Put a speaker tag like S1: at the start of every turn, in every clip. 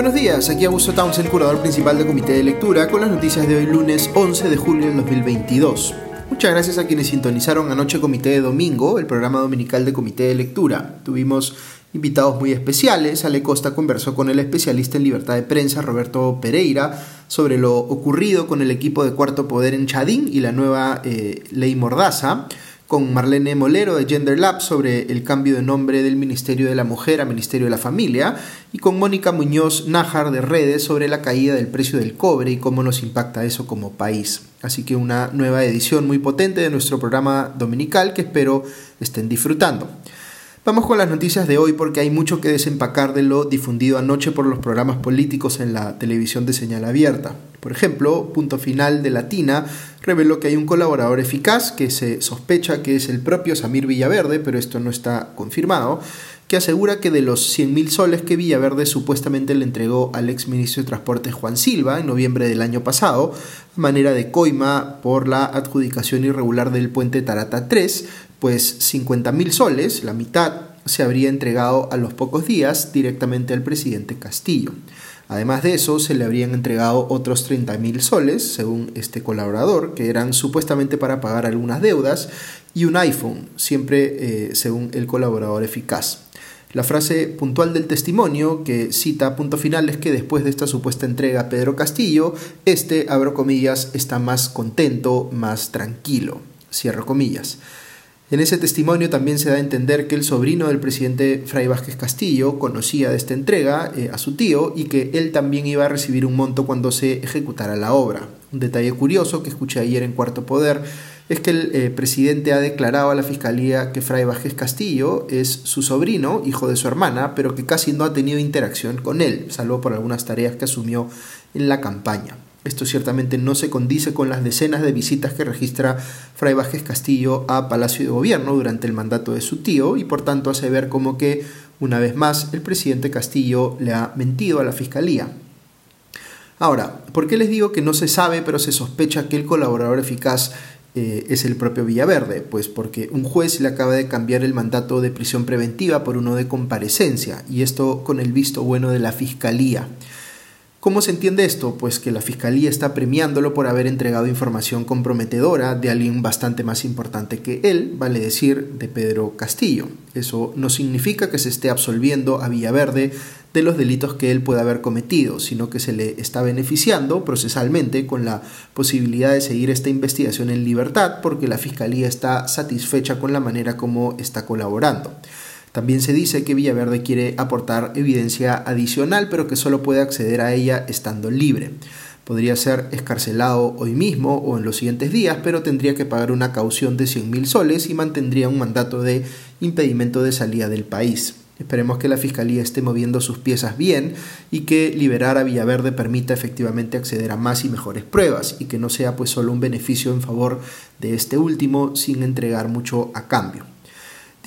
S1: Buenos días, aquí Augusto Townsend, curador principal del Comité de Lectura, con las noticias de hoy lunes 11 de julio del 2022. Muchas gracias a quienes sintonizaron anoche Comité de Domingo, el programa dominical de Comité de Lectura. Tuvimos invitados muy especiales. Ale Costa conversó con el especialista en libertad de prensa Roberto Pereira sobre lo ocurrido con el equipo de Cuarto Poder en Chadín y la nueva eh, ley Mordaza con Marlene Molero de Gender Lab sobre el cambio de nombre del Ministerio de la Mujer a Ministerio de la Familia y con Mónica Muñoz Nájar de Redes sobre la caída del precio del cobre y cómo nos impacta eso como país. Así que una nueva edición muy potente de nuestro programa dominical que espero estén disfrutando. Vamos con las noticias de hoy porque hay mucho que desempacar de lo difundido anoche por los programas políticos en la televisión de señal abierta. Por ejemplo, Punto Final de Latina reveló que hay un colaborador eficaz que se sospecha que es el propio Samir Villaverde, pero esto no está confirmado, que asegura que de los 100.000 soles que Villaverde supuestamente le entregó al exministro de Transporte Juan Silva en noviembre del año pasado, manera de coima por la adjudicación irregular del puente Tarata 3, pues 50.000 soles, la mitad, se habría entregado a los pocos días directamente al presidente Castillo. Además de eso, se le habrían entregado otros 30.000 soles, según este colaborador, que eran supuestamente para pagar algunas deudas, y un iPhone, siempre eh, según el colaborador eficaz. La frase puntual del testimonio que cita punto final es que después de esta supuesta entrega a Pedro Castillo, este, abro comillas, está más contento, más tranquilo, cierro comillas. En ese testimonio también se da a entender que el sobrino del presidente Fray Vázquez Castillo conocía de esta entrega eh, a su tío y que él también iba a recibir un monto cuando se ejecutara la obra. Un detalle curioso que escuché ayer en Cuarto Poder es que el eh, presidente ha declarado a la fiscalía que Fray Vázquez Castillo es su sobrino, hijo de su hermana, pero que casi no ha tenido interacción con él, salvo por algunas tareas que asumió en la campaña. Esto ciertamente no se condice con las decenas de visitas que registra Fray Vázquez Castillo a Palacio de Gobierno durante el mandato de su tío y por tanto hace ver como que, una vez más, el presidente Castillo le ha mentido a la Fiscalía. Ahora, ¿por qué les digo que no se sabe pero se sospecha que el colaborador eficaz eh, es el propio Villaverde? Pues porque un juez le acaba de cambiar el mandato de prisión preventiva por uno de comparecencia y esto con el visto bueno de la Fiscalía. ¿Cómo se entiende esto? Pues que la Fiscalía está premiándolo por haber entregado información comprometedora de alguien bastante más importante que él, vale decir, de Pedro Castillo. Eso no significa que se esté absolviendo a Villaverde de los delitos que él pueda haber cometido, sino que se le está beneficiando procesalmente con la posibilidad de seguir esta investigación en libertad porque la Fiscalía está satisfecha con la manera como está colaborando. También se dice que Villaverde quiere aportar evidencia adicional, pero que solo puede acceder a ella estando libre. Podría ser escarcelado hoy mismo o en los siguientes días, pero tendría que pagar una caución de 100.000 soles y mantendría un mandato de impedimento de salida del país. Esperemos que la Fiscalía esté moviendo sus piezas bien y que liberar a Villaverde permita efectivamente acceder a más y mejores pruebas y que no sea pues solo un beneficio en favor de este último sin entregar mucho a cambio.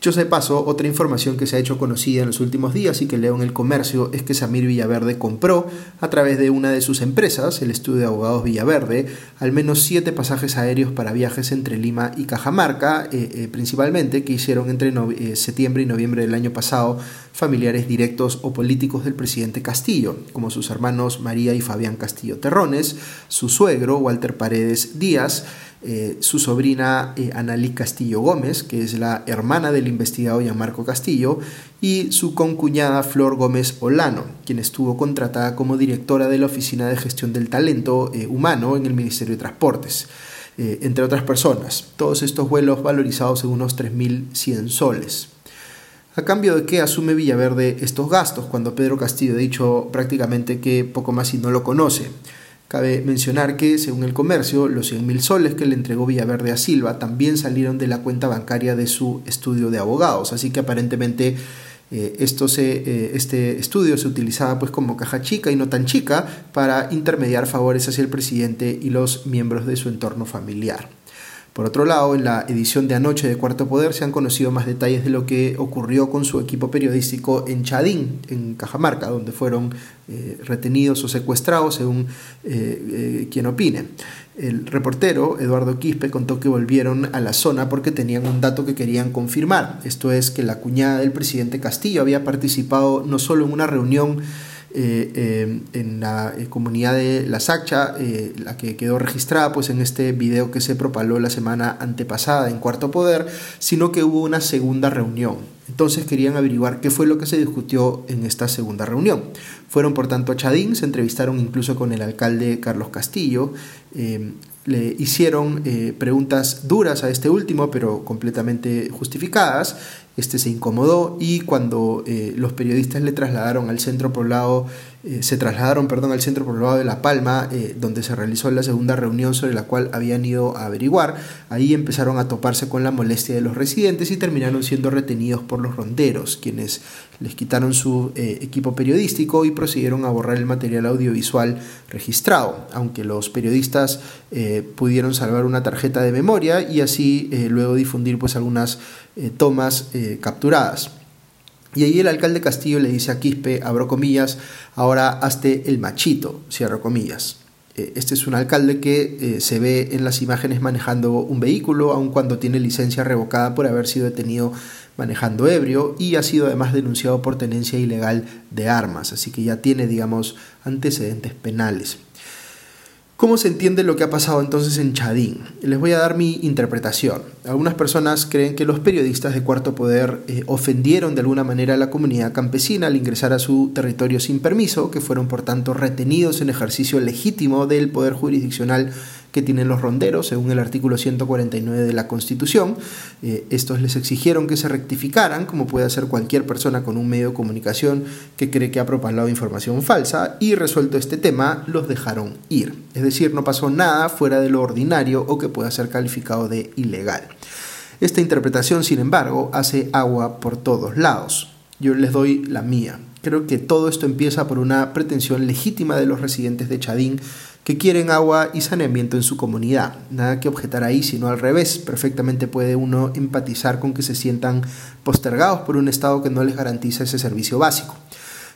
S1: Dicho sea de paso, otra información que se ha hecho conocida en los últimos días y que leo en el comercio es que Samir Villaverde compró, a través de una de sus empresas, el estudio de abogados Villaverde, al menos siete pasajes aéreos para viajes entre Lima y Cajamarca, eh, eh, principalmente, que hicieron entre eh, septiembre y noviembre del año pasado familiares directos o políticos del presidente Castillo, como sus hermanos María y Fabián Castillo Terrones, su suegro Walter Paredes Díaz, eh, su sobrina eh, Analí Castillo Gómez, que es la hermana del investigado Gianmarco Castillo, y su concuñada Flor Gómez Olano, quien estuvo contratada como directora de la Oficina de Gestión del Talento eh, Humano en el Ministerio de Transportes, entre otras personas. Todos estos vuelos valorizados en unos 3.100 soles. ¿A cambio de qué asume Villaverde estos gastos cuando Pedro Castillo ha dicho prácticamente que poco más y no lo conoce? Cabe mencionar que, según el comercio, los 100.000 soles que le entregó Villaverde a Silva también salieron de la cuenta bancaria de su estudio de abogados, así que aparentemente eh, esto eh, este estudio se utilizaba pues como caja chica y no tan chica para intermediar favores hacia el presidente y los miembros de su entorno familiar. Por otro lado, en la edición de anoche de Cuarto Poder se han conocido más detalles de lo que ocurrió con su equipo periodístico en Chadín, en Cajamarca, donde fueron eh, retenidos o secuestrados, según eh, eh, quien opine. El reportero Eduardo Quispe contó que volvieron a la zona porque tenían un dato que querían confirmar. Esto es que la cuñada del presidente Castillo había participado no solo en una reunión en la comunidad de La Sacha, la que quedó registrada pues, en este video que se propaló la semana antepasada en Cuarto Poder, sino que hubo una segunda reunión. Entonces querían averiguar qué fue lo que se discutió en esta segunda reunión. Fueron por tanto a Chadín, se entrevistaron incluso con el alcalde Carlos Castillo, le hicieron eh, preguntas duras a este último, pero completamente justificadas. Este se incomodó y cuando eh, los periodistas le trasladaron al centro poblado, eh, se trasladaron, perdón, al centro poblado de La Palma, donde se realizó la segunda reunión sobre la cual habían ido a averiguar, ahí empezaron a toparse con la molestia de los residentes y terminaron siendo retenidos por los ronderos, quienes les quitaron su equipo periodístico y procedieron a borrar el material audiovisual registrado, aunque los periodistas eh, pudieron salvar una tarjeta de memoria y así eh, luego difundir pues algunas eh, tomas capturadas. Y ahí el alcalde Castillo le dice a Quispe, abro comillas, ahora hazte el machito, cierro comillas. Este es un alcalde que se ve en las imágenes manejando un vehículo, aun cuando tiene licencia revocada por haber sido detenido manejando ebrio y ha sido además denunciado por tenencia ilegal de armas, así que ya tiene, digamos, antecedentes penales. ¿Cómo se entiende lo que ha pasado entonces en Chadín? Les voy a dar mi interpretación. Algunas personas creen que los periodistas de Cuarto Poder eh, ofendieron de alguna manera a la comunidad campesina al ingresar a su territorio sin permiso, que fueron por tanto retenidos en ejercicio legítimo del poder jurisdiccional que tienen los ronderos, según el artículo 149 de la Constitución. Eh, estos les exigieron que se rectificaran, como puede hacer cualquier persona con un medio de comunicación que cree que ha propagado información falsa, y resuelto este tema, los dejaron ir. Es decir, no pasó nada fuera de lo ordinario o que pueda ser calificado de ilegal. Esta interpretación, sin embargo, hace agua por todos lados. Yo les doy la mía. Creo que todo esto empieza por una pretensión legítima de los residentes de Chadín que quieren agua y saneamiento en su comunidad. Nada que objetar ahí, sino al revés. Perfectamente puede uno empatizar con que se sientan postergados por un Estado que no les garantiza ese servicio básico.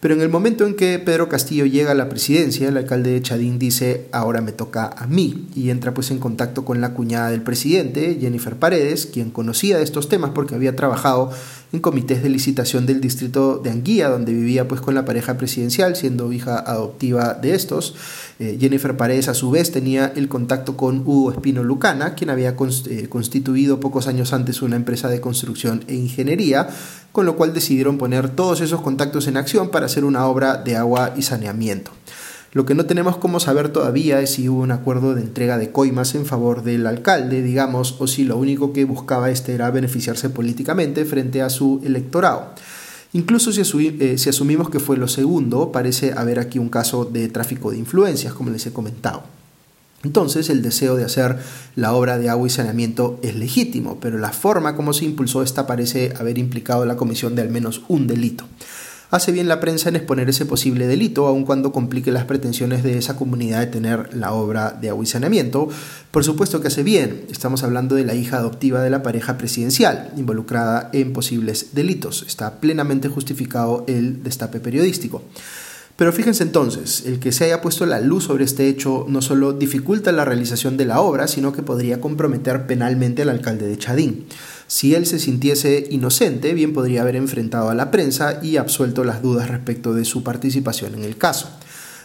S1: Pero en el momento en que Pedro Castillo llega a la presidencia, el alcalde de Chadín dice, ahora me toca a mí, y entra pues en contacto con la cuñada del presidente, Jennifer Paredes, quien conocía estos temas porque había trabajado en comités de licitación del distrito de Anguía, donde vivía pues con la pareja presidencial, siendo hija adoptiva de estos. Eh, Jennifer Paredes a su vez tenía el contacto con Hugo Espino Lucana, quien había eh, constituido pocos años antes una empresa de construcción e ingeniería, con lo cual decidieron poner todos esos contactos en acción para hacer una obra de agua y saneamiento. Lo que no tenemos como saber todavía es si hubo un acuerdo de entrega de coimas en favor del alcalde, digamos, o si lo único que buscaba este era beneficiarse políticamente frente a su electorado. Incluso si, eh, si asumimos que fue lo segundo, parece haber aquí un caso de tráfico de influencias, como les he comentado. Entonces el deseo de hacer la obra de agua y saneamiento es legítimo, pero la forma como se impulsó esta parece haber implicado la comisión de al menos un delito hace bien la prensa en exponer ese posible delito, aun cuando complique las pretensiones de esa comunidad de tener la obra de agua. Por supuesto que hace bien, estamos hablando de la hija adoptiva de la pareja presidencial, involucrada en posibles delitos. Está plenamente justificado el destape periodístico. Pero fíjense entonces, el que se haya puesto la luz sobre este hecho no solo dificulta la realización de la obra, sino que podría comprometer penalmente al alcalde de Chadín. Si él se sintiese inocente, bien podría haber enfrentado a la prensa y absuelto las dudas respecto de su participación en el caso.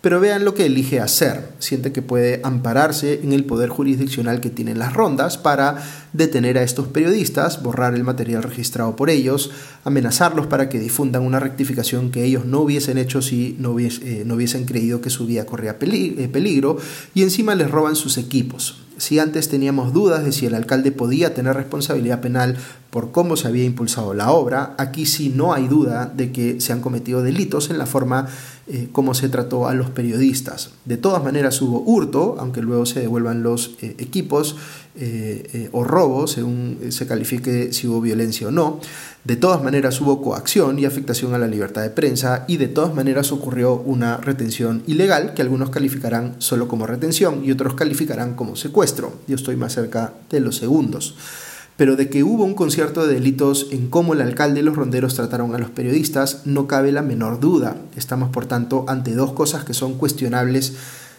S1: Pero vean lo que elige hacer. Siente que puede ampararse en el poder jurisdiccional que tienen las rondas para detener a estos periodistas, borrar el material registrado por ellos, amenazarlos para que difundan una rectificación que ellos no hubiesen hecho si no, eh, hubiesen creído que su vida corría eh, peligro, y encima les roban sus equipos. Si antes teníamos dudas de si el alcalde podía tener responsabilidad penal por cómo se había impulsado la obra, aquí sí no hay duda de que se han cometido delitos en la forma eh, como se trató a los periodistas. De todas maneras hubo hurto, aunque luego se devuelvan los eh, equipos, eh, o robo, según se califique si hubo violencia o no. De todas maneras hubo coacción y afectación a la libertad de prensa y de todas maneras ocurrió una retención ilegal que algunos calificarán solo como retención y otros calificarán como secuestro. Yo estoy más cerca de los segundos pero de que hubo un concierto de delitos en cómo el alcalde y los ronderos trataron a los periodistas, no cabe la menor duda. Estamos, por tanto, ante dos cosas que son cuestionables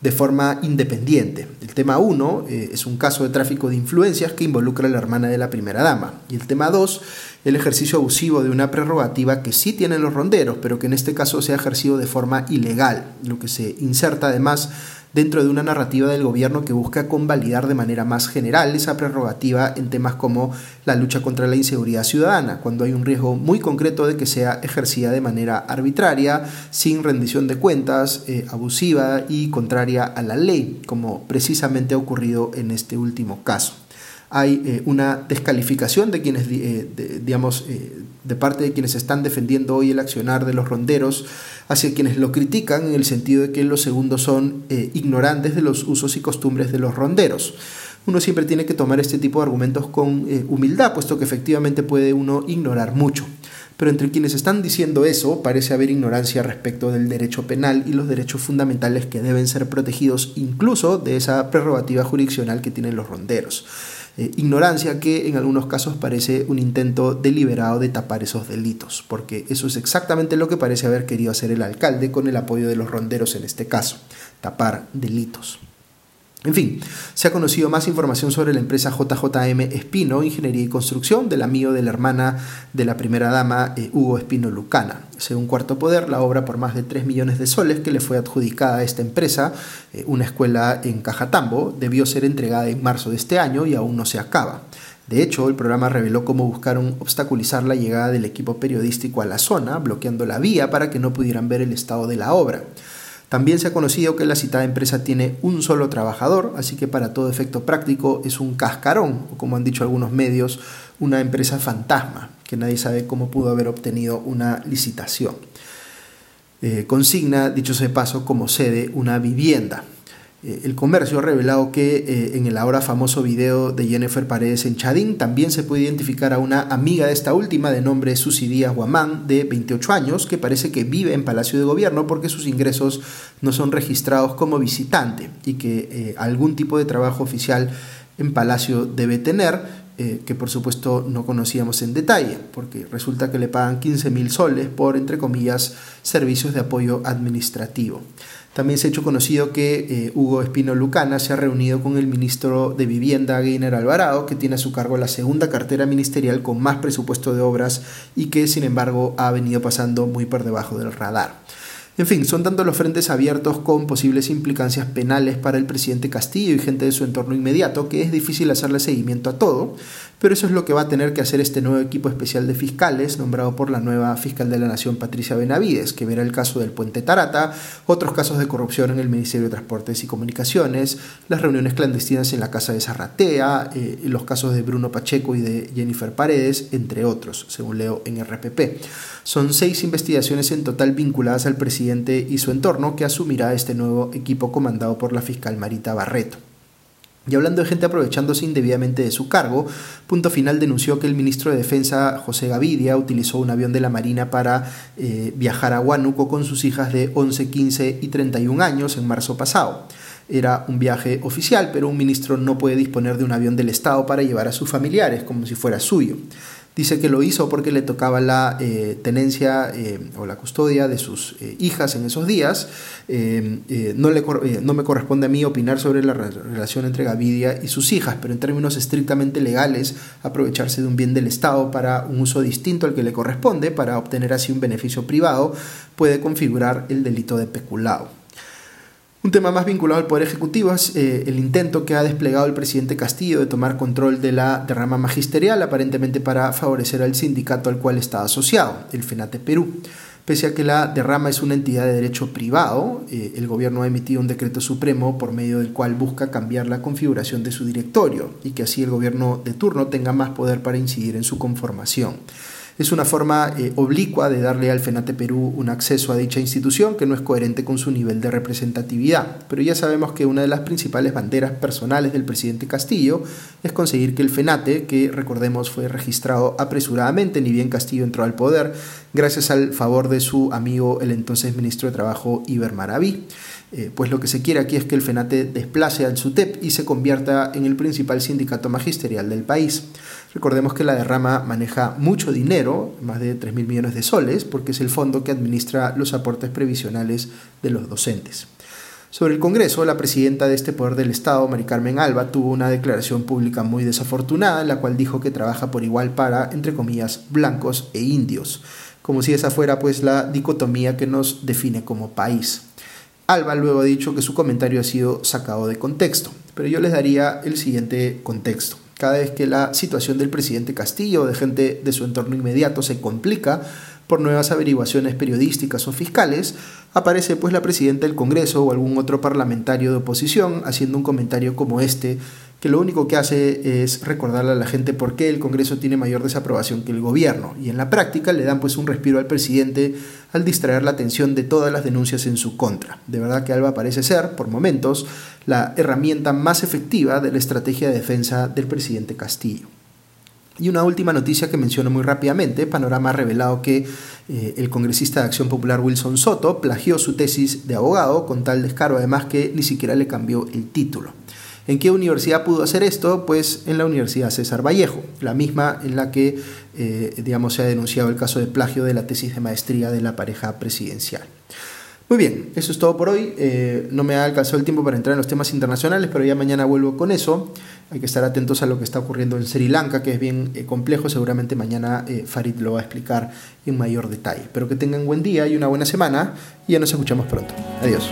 S1: de forma independiente. El tema 1 eh, es un caso de tráfico de influencias que involucra a la hermana de la primera dama. Y el tema 2, el ejercicio abusivo de una prerrogativa que sí tienen los ronderos, pero que en este caso se ha ejercido de forma ilegal, lo que se inserta además dentro de una narrativa del gobierno que busca convalidar de manera más general esa prerrogativa en temas como la lucha contra la inseguridad ciudadana, cuando hay un riesgo muy concreto de que sea ejercida de manera arbitraria, sin rendición de cuentas, eh, abusiva y contraria a la ley, como precisamente ha ocurrido en este último caso hay eh, una descalificación de quienes, eh, digamos, de parte de quienes están defendiendo hoy el accionar de los ronderos hacia quienes lo critican en el sentido de que los segundos son eh, ignorantes de los usos y costumbres de los ronderos. Uno siempre tiene que tomar este tipo de argumentos con eh, humildad, puesto que efectivamente puede uno ignorar mucho. Pero entre quienes están diciendo eso parece haber ignorancia respecto del derecho penal y los derechos fundamentales que deben ser protegidos incluso de esa prerrogativa jurisdiccional que tienen los ronderos. Eh, ignorancia que en algunos casos parece un intento deliberado de tapar esos delitos, porque eso es exactamente lo que parece haber querido hacer el alcalde con el apoyo de los ronderos en este caso, tapar delitos. En fin, se ha conocido más información sobre la empresa JJM Espino, Ingeniería y Construcción, del amigo de la hermana de la primera dama, eh, Hugo Espino Lucana. Según Cuarto Poder, la obra por más de 3 millones de soles que le fue adjudicada a esta empresa, eh, una escuela en Cajatambo, debió ser entregada en marzo de este año y aún no se acaba. De hecho, el programa reveló cómo buscaron obstaculizar la llegada del equipo periodístico a la zona, bloqueando la vía para que no pudieran ver el estado de la obra. También se ha conocido que la citada empresa tiene un solo trabajador, así que para todo efecto práctico es un cascarón, o como han dicho algunos medios, una empresa fantasma, que nadie sabe cómo pudo haber obtenido una licitación. Eh, consigna, dicho sea de paso, como sede una vivienda. Eh, el comercio ha revelado que eh, en el ahora famoso video de Jennifer Paredes en Chadín también se puede identificar a una amiga de esta última de nombre Susi Díaz Guamán, de 28 años, que parece que vive en Palacio de Gobierno porque sus ingresos no son registrados como visitante y que eh, algún tipo de trabajo oficial en Palacio debe tener, que por supuesto no conocíamos en detalle, porque resulta que le pagan 15 mil soles por, entre comillas, servicios de apoyo administrativo. También se ha hecho conocido que eh, Hugo Espino Lucana se ha reunido con el ministro de Vivienda, Gainer Alvarado, que tiene a su cargo la segunda cartera ministerial con más presupuesto de obras y que, sin embargo, ha venido pasando muy por debajo del radar. En fin, son tanto los frentes abiertos con posibles implicancias penales para el presidente Castillo y gente de su entorno inmediato que es difícil hacerle seguimiento a todo, pero eso es lo que va a tener que hacer este nuevo equipo especial de fiscales nombrado por la nueva fiscal de la Nación Patricia Benavides, que verá el caso del puente Tarata, otros casos de corrupción en el Ministerio de Transportes y Comunicaciones, las reuniones clandestinas en la Casa de Zarratea, eh, los casos de Bruno Pacheco y de Jennifer Paredes, entre otros, según leo en RPP. Son seis investigaciones en total vinculadas al presidente y su entorno que asumirá este nuevo equipo comandado por la fiscal Marita Barreto. Y hablando de gente aprovechándose indebidamente de su cargo, Punto Final denunció que el ministro de Defensa, José Gavidia, utilizó un avión de la Marina para eh, viajar a Huánuco con sus hijas de 11, 15 y 31 años en marzo pasado. Era un viaje oficial, pero un ministro no puede disponer de un avión del Estado para llevar a sus familiares, como si fuera suyo. Dice que lo hizo porque le tocaba la eh, tenencia eh, o la custodia de sus eh, hijas en esos días. no, le, no me corresponde a mí opinar sobre la relación entre Gavidia y sus hijas, pero en términos estrictamente legales, aprovecharse de un bien del Estado para un uso distinto al que le corresponde, para obtener así un beneficio privado, puede configurar el delito de peculado. Un tema más vinculado al Poder Ejecutivo es eh, el intento que ha desplegado el presidente Castillo de tomar control de la derrama magisterial, aparentemente para favorecer al sindicato al cual está asociado, el FENATE Perú. Pese a que la derrama es una entidad de derecho privado, eh, el gobierno ha emitido un decreto supremo por medio del cual busca cambiar la configuración de su directorio y que así el gobierno de turno tenga más poder para incidir en su conformación. Es una forma eh, oblicua de darle al FENATE Perú un acceso a dicha institución que no es coherente con su nivel de representatividad. Pero ya sabemos que una de las principales banderas personales del presidente Castillo es conseguir que el FENATE, que recordemos fue registrado apresuradamente, ni bien Castillo entró al poder, gracias al favor de su amigo el entonces ministro de Trabajo Iber Maraví. Eh, pues lo que se quiere aquí es que el FENATE desplace al SUTEP y se convierta en el principal sindicato magisterial del país. Recordemos que la derrama maneja mucho dinero, más de 3 mil millones de soles, porque es el fondo que administra los aportes previsionales de los docentes. Sobre el Congreso, la presidenta de este poder del Estado, Mari Carmen Alba, tuvo una declaración pública muy desafortunada en la cual dijo que trabaja por igual para, entre comillas, blancos e indios, como si esa fuera pues la dicotomía que nos define como país. Alba luego ha dicho que su comentario ha sido sacado de contexto, pero yo les daría el siguiente contexto. Cada vez que la situación del presidente Castillo o de gente de su entorno inmediato se complica, por nuevas averiguaciones periodísticas o fiscales, aparece pues la presidenta del Congreso o algún otro parlamentario de oposición haciendo un comentario como este, que lo único que hace es recordarle a la gente por qué el Congreso tiene mayor desaprobación que el gobierno, y en la práctica le dan pues un respiro al presidente al distraer la atención de todas las denuncias en su contra. De verdad que Alba parece ser, por momentos, la herramienta más efectiva de la estrategia de defensa del presidente Castillo. Y una última noticia que menciono muy rápidamente, Panorama ha revelado que eh, el congresista de Acción Popular Wilson Soto plagió su tesis de abogado con tal descaro además que ni siquiera le cambió el título. ¿En qué universidad pudo hacer esto? Pues en la Universidad César Vallejo, la misma en la que eh, digamos, se ha denunciado el caso de plagio de la tesis de maestría de la pareja presidencial. Muy bien, eso es todo por hoy. Eh, no me ha alcanzado el tiempo para entrar en los temas internacionales, pero ya mañana vuelvo con eso. Hay que estar atentos a lo que está ocurriendo en Sri Lanka, que es bien eh, complejo. Seguramente mañana Farid lo va a explicar en mayor detalle. Espero que tengan buen día y una buena semana y ya nos escuchamos pronto. Adiós.